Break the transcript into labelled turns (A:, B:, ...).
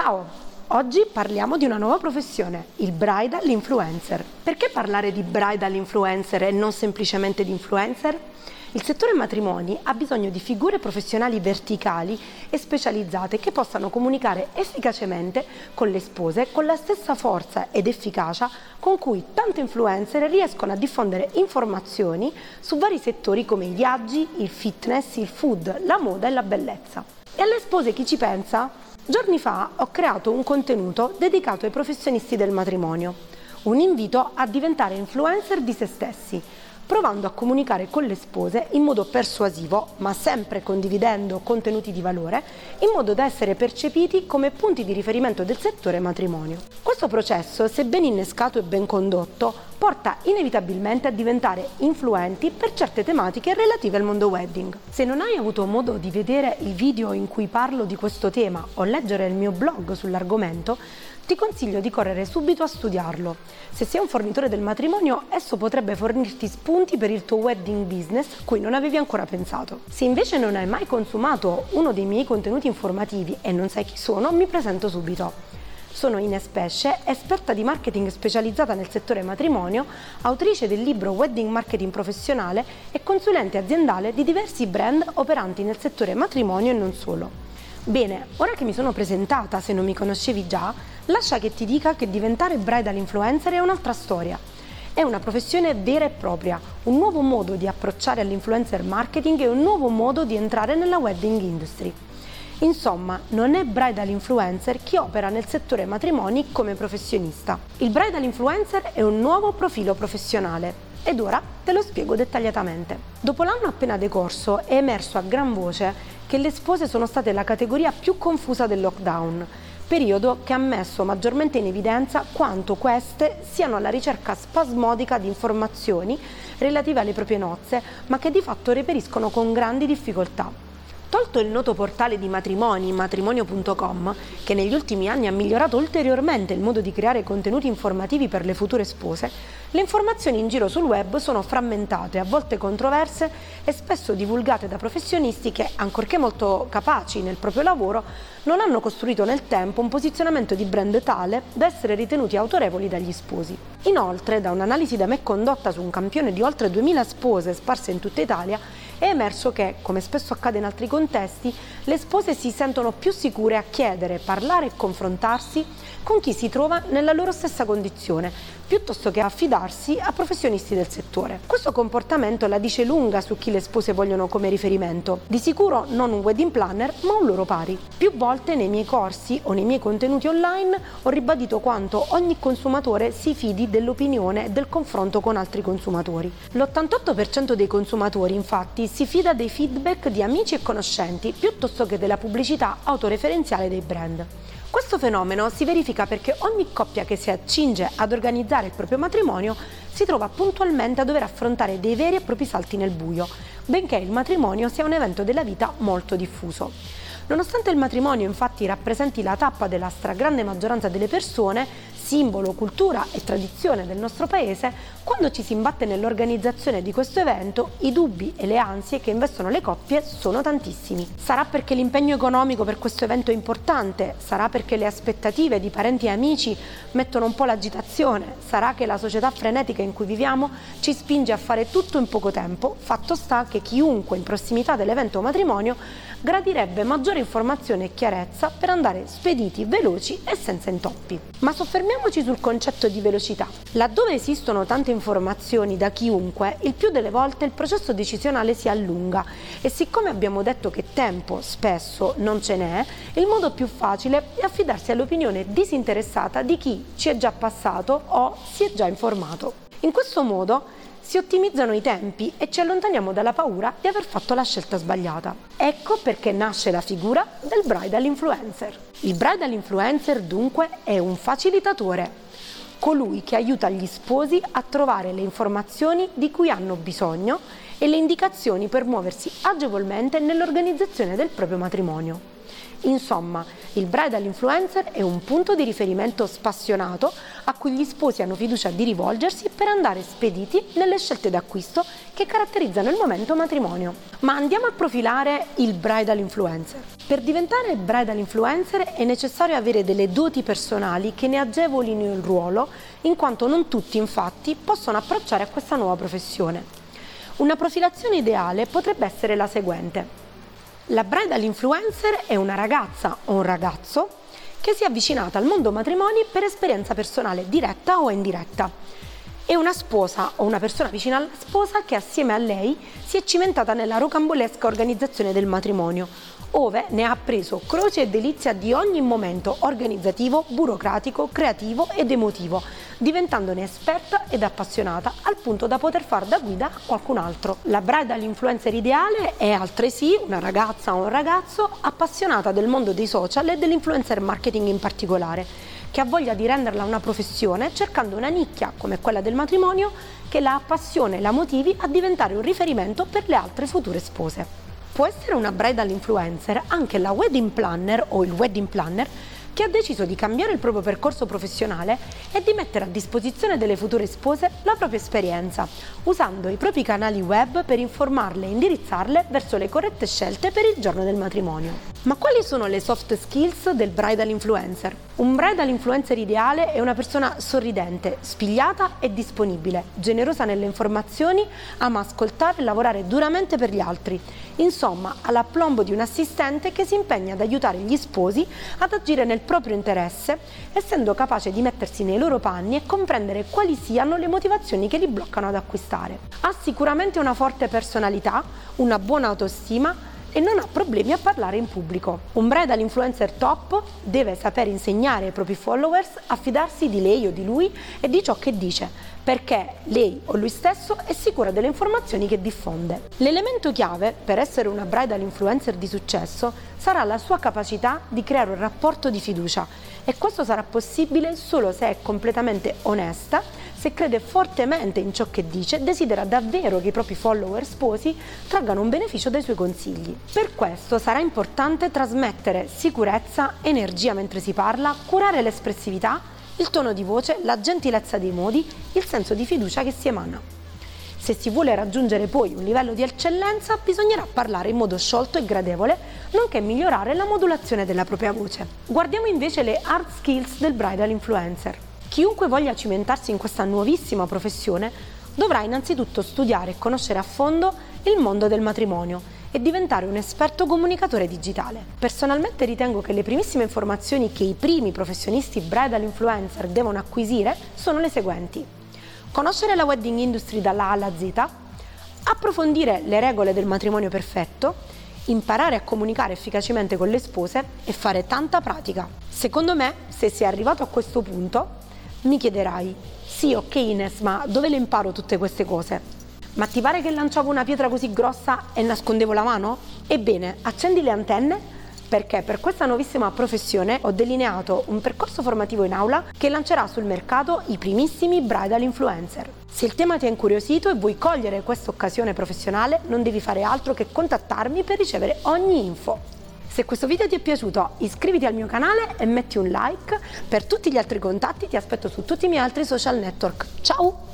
A: Ciao! Oggi parliamo di una nuova professione, il bridal influencer. Perché parlare di bridal influencer e non semplicemente di influencer? Il settore matrimoni ha bisogno di figure professionali verticali e specializzate che possano comunicare efficacemente con le spose con la stessa forza ed efficacia con cui tante influencer riescono a diffondere informazioni su vari settori come i viaggi, il fitness, il food, la moda e la bellezza. E alle spose chi ci pensa? Giorni fa ho creato un contenuto dedicato ai professionisti del matrimonio, un invito a diventare influencer di se stessi provando a comunicare con le spose in modo persuasivo, ma sempre condividendo contenuti di valore, in modo da essere percepiti come punti di riferimento del settore matrimonio. Questo processo, se ben innescato e ben condotto, porta inevitabilmente a diventare influenti per certe tematiche relative al mondo wedding. Se non hai avuto modo di vedere il video in cui parlo di questo tema o leggere il mio blog sull'argomento, ti consiglio di correre subito a studiarlo. Se sei un fornitore del matrimonio, esso potrebbe fornirti spunti per il tuo wedding business cui non avevi ancora pensato. Se invece non hai mai consumato uno dei miei contenuti informativi e non sai chi sono, mi presento subito. Sono Ines Pesce, esperta di marketing specializzata nel settore matrimonio, autrice del libro Wedding Marketing Professionale e consulente aziendale di diversi brand operanti nel settore matrimonio e non solo. Bene, ora che mi sono presentata, se non mi conoscevi già, lascia che ti dica che diventare bridal influencer è un'altra storia. È una professione vera e propria, un nuovo modo di approcciare all'influencer marketing e un nuovo modo di entrare nella wedding industry. Insomma, non è bridal influencer chi opera nel settore matrimoni come professionista. Il bridal influencer è un nuovo profilo professionale ed ora te lo spiego dettagliatamente. Dopo l'anno appena decorso è emerso a gran voce che le spose sono state la categoria più confusa del lockdown, periodo che ha messo maggiormente in evidenza quanto queste siano alla ricerca spasmodica di informazioni relative alle proprie nozze, ma che di fatto reperiscono con grandi difficoltà. Tolto il noto portale di matrimoni, matrimonio.com, che negli ultimi anni ha migliorato ulteriormente il modo di creare contenuti informativi per le future spose, le informazioni in giro sul web sono frammentate, a volte controverse e spesso divulgate da professionisti che, ancorché molto capaci nel proprio lavoro, non hanno costruito nel tempo un posizionamento di brand tale da essere ritenuti autorevoli dagli sposi. Inoltre, da un'analisi da me condotta su un campione di oltre 2000 spose sparse in tutta Italia, è emerso che, come spesso accade in altri contesti, le spose si sentono più sicure a chiedere, parlare e confrontarsi con chi si trova nella loro stessa condizione, piuttosto che affidarsi a professionisti del settore. Questo comportamento la dice lunga su chi le spose vogliono come riferimento. Di sicuro non un wedding planner, ma un loro pari. Più volte nei miei corsi o nei miei contenuti online ho ribadito quanto ogni consumatore si fidi dell'opinione e del confronto con altri consumatori. L'88% dei consumatori infatti si fida dei feedback di amici e conoscenti piuttosto che della pubblicità autoreferenziale dei brand. Questo fenomeno si verifica perché ogni coppia che si accinge ad organizzare il proprio matrimonio si trova puntualmente a dover affrontare dei veri e propri salti nel buio, benché il matrimonio sia un evento della vita molto diffuso. Nonostante il matrimonio infatti rappresenti la tappa della stragrande maggioranza delle persone, simbolo, cultura e tradizione del nostro paese, quando ci si imbatte nell'organizzazione di questo evento, i dubbi e le ansie che investono le coppie sono tantissimi. Sarà perché l'impegno economico per questo evento è importante? Sarà perché le aspettative di parenti e amici mettono un po' l'agitazione? Sarà che la società frenetica in cui viviamo ci spinge a fare tutto in poco tempo? Fatto sta che chiunque in prossimità dell'evento matrimonio gradirebbe maggiore informazione e chiarezza per andare spediti, veloci e senza intoppi. Ma soffermiamoci sul concetto di velocità. Laddove esistono tante informazioni da chiunque, il più delle volte il processo decisionale si allunga e siccome abbiamo detto che tempo spesso non ce n'è, il modo più facile è affidarsi all'opinione disinteressata di chi ci è già passato o si è già informato. In questo modo si ottimizzano i tempi e ci allontaniamo dalla paura di aver fatto la scelta sbagliata. Ecco perché nasce la figura del bridal influencer. Il bridal influencer dunque è un facilitatore, colui che aiuta gli sposi a trovare le informazioni di cui hanno bisogno e le indicazioni per muoversi agevolmente nell'organizzazione del proprio matrimonio. Insomma, il bridal influencer è un punto di riferimento spassionato a cui gli sposi hanno fiducia di rivolgersi per andare spediti nelle scelte d'acquisto che caratterizzano il momento matrimonio. Ma andiamo a profilare il bridal influencer. Per diventare bridal influencer è necessario avere delle doti personali che ne agevolino il ruolo, in quanto non tutti infatti possono approcciare a questa nuova professione. Una profilazione ideale potrebbe essere la seguente. La bridal influencer è una ragazza o un ragazzo che si è avvicinata al mondo matrimoni per esperienza personale diretta o indiretta. È una sposa o una persona vicina alla sposa che assieme a lei si è cimentata nella rocambolesca organizzazione del matrimonio, ove ne ha preso croce e delizia di ogni momento organizzativo, burocratico, creativo ed emotivo, diventandone esperta ed appassionata al punto da poter far da guida a qualcun altro. La bridal influencer ideale è altresì una ragazza o un ragazzo appassionata del mondo dei social e dell'influencer marketing in particolare, che ha voglia di renderla una professione cercando una nicchia come quella del matrimonio che la appassiona e la motivi a diventare un riferimento per le altre future spose. Può essere una bridal influencer anche la wedding planner o il wedding planner che ha deciso di cambiare il proprio percorso professionale e di mettere a disposizione delle future spose la propria esperienza, usando i propri canali web per informarle e indirizzarle verso le corrette scelte per il giorno del matrimonio. Ma quali sono le soft skills del bridal influencer? Un bridal influencer ideale è una persona sorridente, spigliata e disponibile, generosa nelle informazioni, ama ascoltare e lavorare duramente per gli altri. Insomma, ha l'applombo di un assistente che si impegna ad aiutare gli sposi ad agire nel proprio interesse, essendo capace di mettersi nei loro panni e comprendere quali siano le motivazioni che li bloccano ad acquistare. Ha sicuramente una forte personalità, una buona autostima, e non ha problemi a parlare in pubblico. Un bridal influencer top deve saper insegnare ai propri followers a fidarsi di lei o di lui e di ciò che dice, perché lei o lui stesso è sicura delle informazioni che diffonde. L'elemento chiave per essere una bridal influencer di successo sarà la sua capacità di creare un rapporto di fiducia e questo sarà possibile solo se è completamente onesta se crede fortemente in ciò che dice, desidera davvero che i propri follower sposi traggano un beneficio dai suoi consigli. Per questo sarà importante trasmettere sicurezza, energia mentre si parla, curare l'espressività, il tono di voce, la gentilezza dei modi, il senso di fiducia che si emana. Se si vuole raggiungere poi un livello di eccellenza, bisognerà parlare in modo sciolto e gradevole, nonché migliorare la modulazione della propria voce. Guardiamo invece le hard skills del bridal influencer. Chiunque voglia cimentarsi in questa nuovissima professione dovrà innanzitutto studiare e conoscere a fondo il mondo del matrimonio e diventare un esperto comunicatore digitale. Personalmente ritengo che le primissime informazioni che i primi professionisti bridal influencer devono acquisire sono le seguenti. Conoscere la wedding industry dalla A alla Z, approfondire le regole del matrimonio perfetto, imparare a comunicare efficacemente con le spose e fare tanta pratica. Secondo me, se si è arrivato a questo punto, mi chiederai, sì ok Ines, ma dove le imparo tutte queste cose? Ma ti pare che lanciavo una pietra così grossa e nascondevo la mano? Ebbene, accendi le antenne perché per questa nuovissima professione ho delineato un percorso formativo in aula che lancerà sul mercato i primissimi bridal influencer. Se il tema ti ha incuriosito e vuoi cogliere questa occasione professionale, non devi fare altro che contattarmi per ricevere ogni info. Se questo video ti è piaciuto iscriviti al mio canale e metti un like. Per tutti gli altri contatti ti aspetto su tutti i miei altri social network. Ciao!